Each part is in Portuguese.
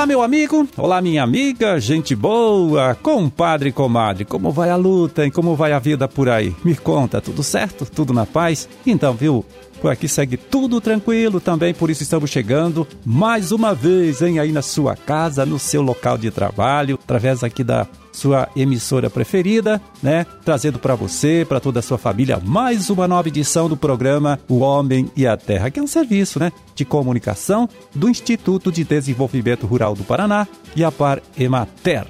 Olá, meu amigo. Olá, minha amiga. Gente boa. Compadre comadre. Como vai a luta e como vai a vida por aí? Me conta, tudo certo? Tudo na paz? Então, viu? Por aqui segue tudo tranquilo também, por isso estamos chegando mais uma vez, hein, aí na sua casa, no seu local de trabalho, através aqui da sua emissora preferida, né? Trazendo para você, para toda a sua família, mais uma nova edição do programa O Homem e a Terra, que é um serviço, né, de comunicação do Instituto de Desenvolvimento Rural do Paraná e a Par Emater.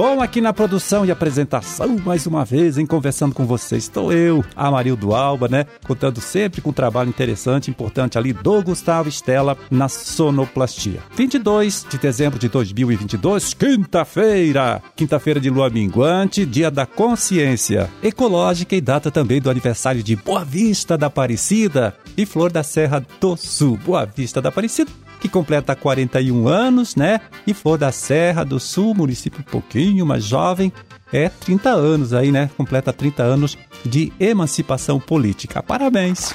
Bom, aqui na produção e apresentação, mais uma vez, em conversando com vocês, estou eu, Amarildo Alba, né? Contando sempre com um trabalho interessante, importante ali do Gustavo Estela na sonoplastia. 22 de dezembro de 2022, quinta-feira, quinta-feira de lua minguante, dia da consciência ecológica e data também do aniversário de Boa Vista da Aparecida e Flor da Serra do Sul. Boa Vista da Aparecida que completa 41 anos, né? E Flor da Serra do Sul, município pouquinho mais jovem, é 30 anos aí, né? Completa 30 anos de emancipação política. Parabéns!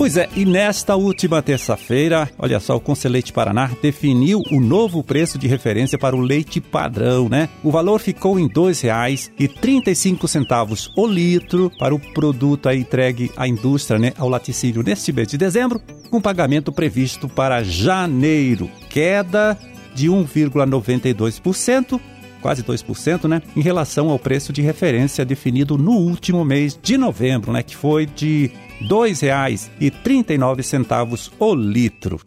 Pois é, e nesta última terça-feira, olha só, o Conselheite Paraná definiu o novo preço de referência para o leite padrão, né? O valor ficou em R$ 2,35 o litro para o produto entregue à indústria, né, ao laticínio neste mês de dezembro, com pagamento previsto para janeiro, queda de 1,92% quase 2%, né, em relação ao preço de referência definido no último mês de novembro, né, que foi de R$ 2,39 o litro.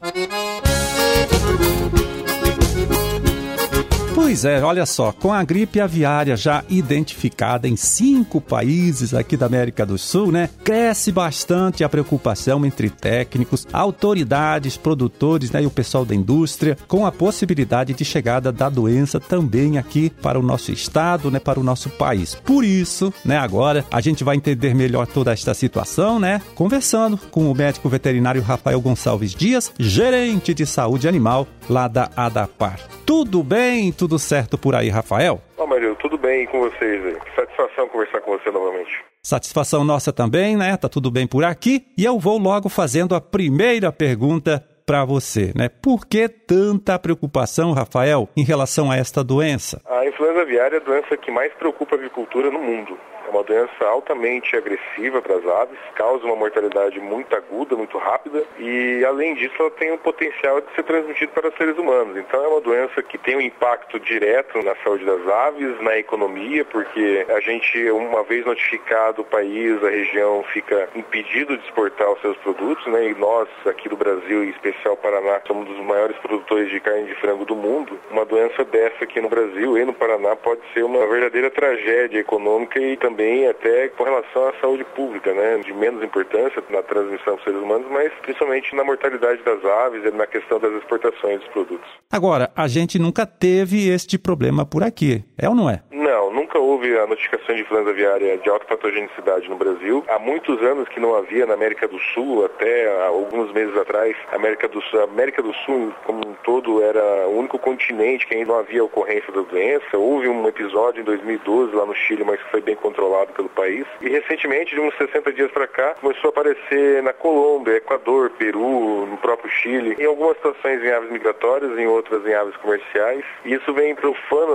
Pois é, olha só, com a gripe aviária já identificada em cinco países aqui da América do Sul, né? Cresce bastante a preocupação entre técnicos, autoridades, produtores né, e o pessoal da indústria com a possibilidade de chegada da doença também aqui para o nosso estado, né? Para o nosso país. Por isso, né, agora a gente vai entender melhor toda esta situação, né? Conversando com o médico veterinário Rafael Gonçalves Dias, gerente de saúde animal lá da ADAPAR. Tudo bem? Tudo certo por aí, Rafael? Ó, Mario, tudo bem com vocês aí. Satisfação conversar com você novamente. Satisfação nossa também, né? Tá tudo bem por aqui. E eu vou logo fazendo a primeira pergunta para você, né? Por que tanta preocupação, Rafael, em relação a esta doença? A influenza aviária é a doença que mais preocupa a agricultura no mundo uma doença altamente agressiva para as aves, causa uma mortalidade muito aguda, muito rápida e, além disso, ela tem o potencial de ser transmitida para seres humanos. Então, é uma doença que tem um impacto direto na saúde das aves, na economia, porque a gente, uma vez notificado o país, a região fica impedido de exportar os seus produtos, né? E nós, aqui do Brasil, em especial Paraná, somos um dos maiores produtores de carne de frango do mundo. Uma doença dessa aqui no Brasil e no Paraná pode ser uma verdadeira tragédia econômica e também também até com relação à saúde pública, né, de menos importância na transmissão dos seres humanos, mas principalmente na mortalidade das aves e na questão das exportações dos produtos. Agora, a gente nunca teve este problema por aqui, é ou não é? Nunca houve a notificação de influenza aviária de alta patogenicidade no Brasil. Há muitos anos que não havia na América do Sul, até alguns meses atrás, a América do Sul, América do Sul como um todo era o único continente que ainda não havia ocorrência da doença. Houve um episódio em 2012 lá no Chile, mas foi bem controlado pelo país. E recentemente, de uns 60 dias para cá, começou a aparecer na Colômbia, Equador, Peru, no próprio Chile, em algumas situações em aves migratórias, em outras em aves comerciais. E isso vem profano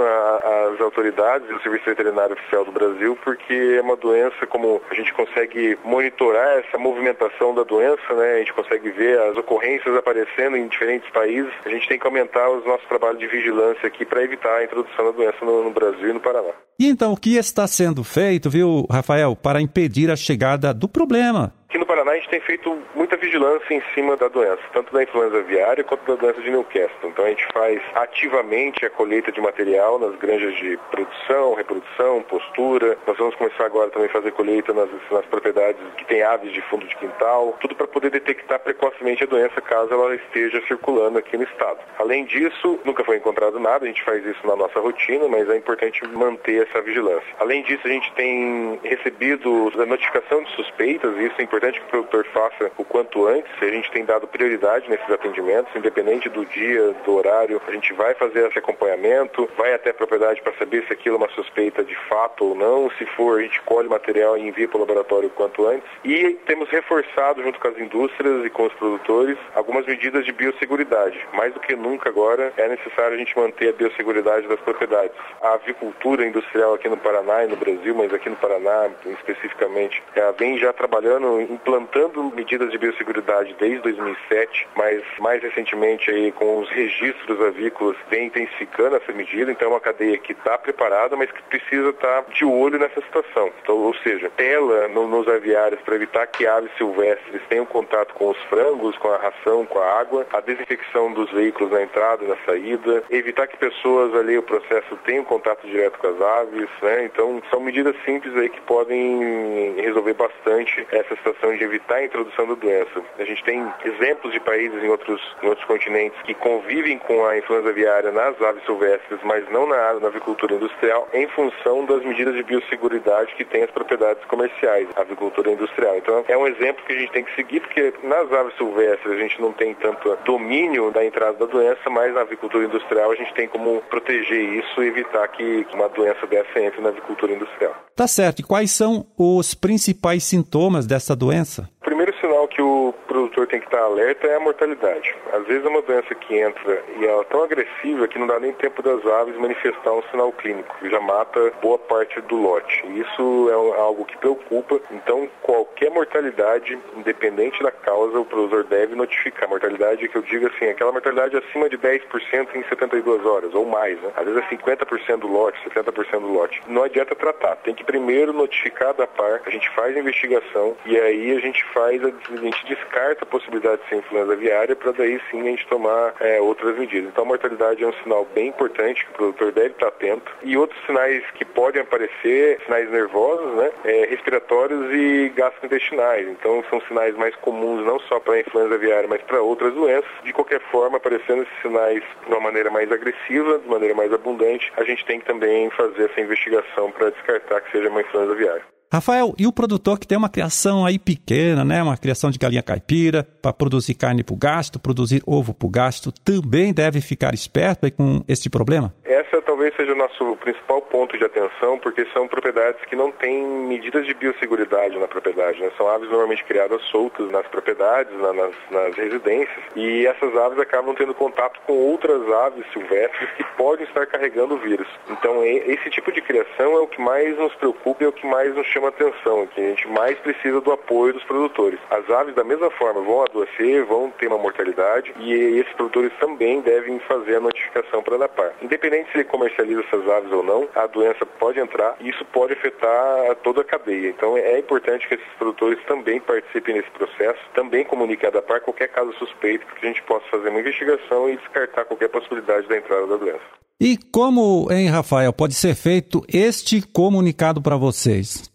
as autoridades e o Serviço Veterinário Oficial do Brasil, porque é uma doença, como a gente consegue monitorar essa movimentação da doença, né? A gente consegue ver as ocorrências aparecendo em diferentes países. A gente tem que aumentar os nossos trabalhos de vigilância aqui para evitar a introdução da doença no, no Brasil e no Paraná. E então, o que está sendo feito, viu, Rafael, para impedir a chegada do problema? Aqui no Paraná a gente tem feito muita vigilância em cima da doença, tanto da influenza aviária quanto da doença de Newcastle. Então a gente faz ativamente a colheita de material nas granjas de produção, reprodução, postura. Nós vamos começar agora também a fazer colheita nas, nas propriedades que tem aves de fundo de quintal, tudo para poder detectar precocemente a doença caso ela esteja circulando aqui no estado. Além disso, nunca foi encontrado nada, a gente faz isso na nossa rotina, mas é importante manter essa vigilância. Além disso, a gente tem recebido a notificação de suspeitas, e isso é importante porque produtor faça o quanto antes. A gente tem dado prioridade nesses atendimentos, independente do dia, do horário. A gente vai fazer esse acompanhamento, vai até a propriedade para saber se aquilo é uma suspeita de fato ou não. Se for, a gente colhe material e envia para o laboratório o quanto antes. E temos reforçado, junto com as indústrias e com os produtores, algumas medidas de biosseguridade. Mais do que nunca agora, é necessário a gente manter a biosseguridade das propriedades. A avicultura industrial aqui no Paraná e no Brasil, mas aqui no Paraná especificamente, ela vem já trabalhando, implantando medidas de biosseguridade desde 2007, mas mais recentemente aí com os registros avícolas vem intensificando essa medida, então é uma cadeia que está preparada, mas que precisa estar tá de olho nessa situação. Então, ou seja, tela no, nos aviários para evitar que aves silvestres tenham contato com os frangos, com a ração, com a água, a desinfecção dos veículos na entrada e na saída, evitar que pessoas ali o processo tenham contato direto com as aves, né? Então são medidas simples aí que podem resolver bastante essa situação de evitar a introdução da doença. A gente tem exemplos de países em outros, em outros continentes que convivem com a influenza aviária nas aves silvestres, mas não na, na avicultura industrial, em função das medidas de biosseguridade que tem as propriedades comerciais, a avicultura industrial. Então é um exemplo que a gente tem que seguir, porque nas aves silvestres a gente não tem tanto domínio da entrada da doença, mas na avicultura industrial a gente tem como proteger isso e evitar que uma doença dessa entre na avicultura industrial. Tá certo. E quais são os principais sintomas dessa doença? O primeiro sinal que o produtor tem que estar alerta é a mortalidade. Às vezes é uma doença que entra e ela é tão agressiva que não dá nem tempo das aves manifestar um sinal clínico, que já mata boa parte do lote. Isso é algo que preocupa. Então, qualquer mortalidade, independente da causa, o produtor deve notificar. Mortalidade que eu digo assim, aquela mortalidade acima de 10% em 72 horas ou mais, né? Às vezes é 50% do lote, 70% do lote. Não adianta tratar, tem que primeiro notificar da par, a gente faz a investigação e aí a gente faz, a, a gente descarta possibilidade de ser influenza aviária para daí sim a gente tomar é, outras medidas. Então a mortalidade é um sinal bem importante que o produtor deve estar atento. E outros sinais que podem aparecer, sinais nervosos, né, é, respiratórios e gastrointestinais. Então são sinais mais comuns não só para a influenza aviária, mas para outras doenças. De qualquer forma, aparecendo esses sinais de uma maneira mais agressiva, de maneira mais abundante, a gente tem que também fazer essa investigação para descartar que seja uma influenza aviária. Rafael, e o produtor que tem uma criação aí pequena, né, uma criação de galinha caipira, para produzir carne para o gasto, produzir ovo para o gasto, também deve ficar esperto aí com esse problema? Essa talvez seja o nosso principal ponto de atenção, porque são propriedades que não têm medidas de biosseguridade na propriedade. Né? São aves normalmente criadas soltas nas propriedades, na, nas, nas residências, e essas aves acabam tendo contato com outras aves silvestres que podem estar carregando o vírus. Então, esse tipo de criação é o que mais nos preocupa e é o que mais nos chama atenção, que a gente mais precisa do apoio dos produtores. As aves, da mesma forma, vão adoecer, vão ter uma mortalidade e esses produtores também devem fazer a notificação para a ANAPAR. Independente se ele comercializa essas aves ou não, a doença pode entrar e isso pode afetar toda a cadeia. Então é importante que esses produtores também participem nesse processo, também comuniquem a ANAPAR qualquer caso suspeito, para que a gente possa fazer uma investigação e descartar qualquer possibilidade da entrada da doença. E como, hein, Rafael, pode ser feito este comunicado para vocês?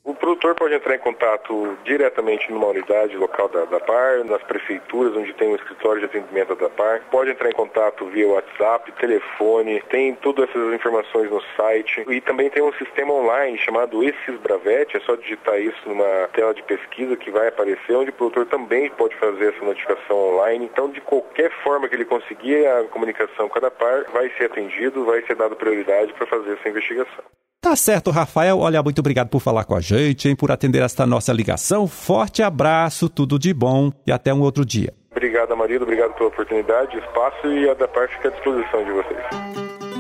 Pode entrar em contato diretamente numa unidade local da, da PAR, nas prefeituras onde tem um escritório de atendimento da PAR. Pode entrar em contato via WhatsApp, telefone, tem todas essas informações no site. E também tem um sistema online chamado Esses Bravete, é só digitar isso numa tela de pesquisa que vai aparecer, onde o produtor também pode fazer essa notificação online. Então, de qualquer forma que ele conseguir a comunicação com a PAR, vai ser atendido, vai ser dado prioridade para fazer essa investigação. Tá certo, Rafael. Olha, muito obrigado por falar com a gente, hein, por atender esta nossa ligação. Forte abraço, tudo de bom e até um outro dia. Obrigado, Marido. Obrigado pela oportunidade, espaço e a da parte fica à disposição de vocês.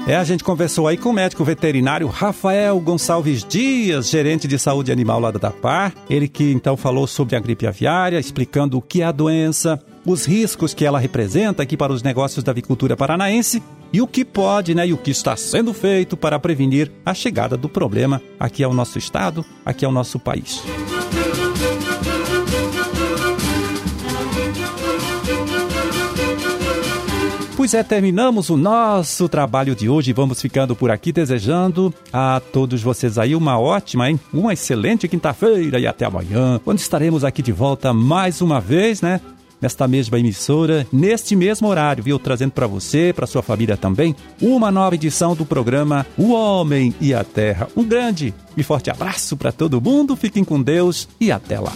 É, a gente conversou aí com o médico veterinário Rafael Gonçalves Dias, gerente de saúde animal lá da DAPAR. Ele que então falou sobre a gripe aviária, explicando o que é a doença, os riscos que ela representa aqui para os negócios da avicultura paranaense e o que pode né, e o que está sendo feito para prevenir a chegada do problema aqui ao nosso estado, aqui ao nosso país. Pois é, terminamos o nosso trabalho de hoje. Vamos ficando por aqui desejando a todos vocês aí uma ótima, hein? Uma excelente quinta-feira e até amanhã, quando estaremos aqui de volta mais uma vez, né? Nesta mesma emissora, neste mesmo horário, viu? Trazendo para você, para sua família também, uma nova edição do programa O Homem e a Terra. Um grande e forte abraço para todo mundo, fiquem com Deus e até lá.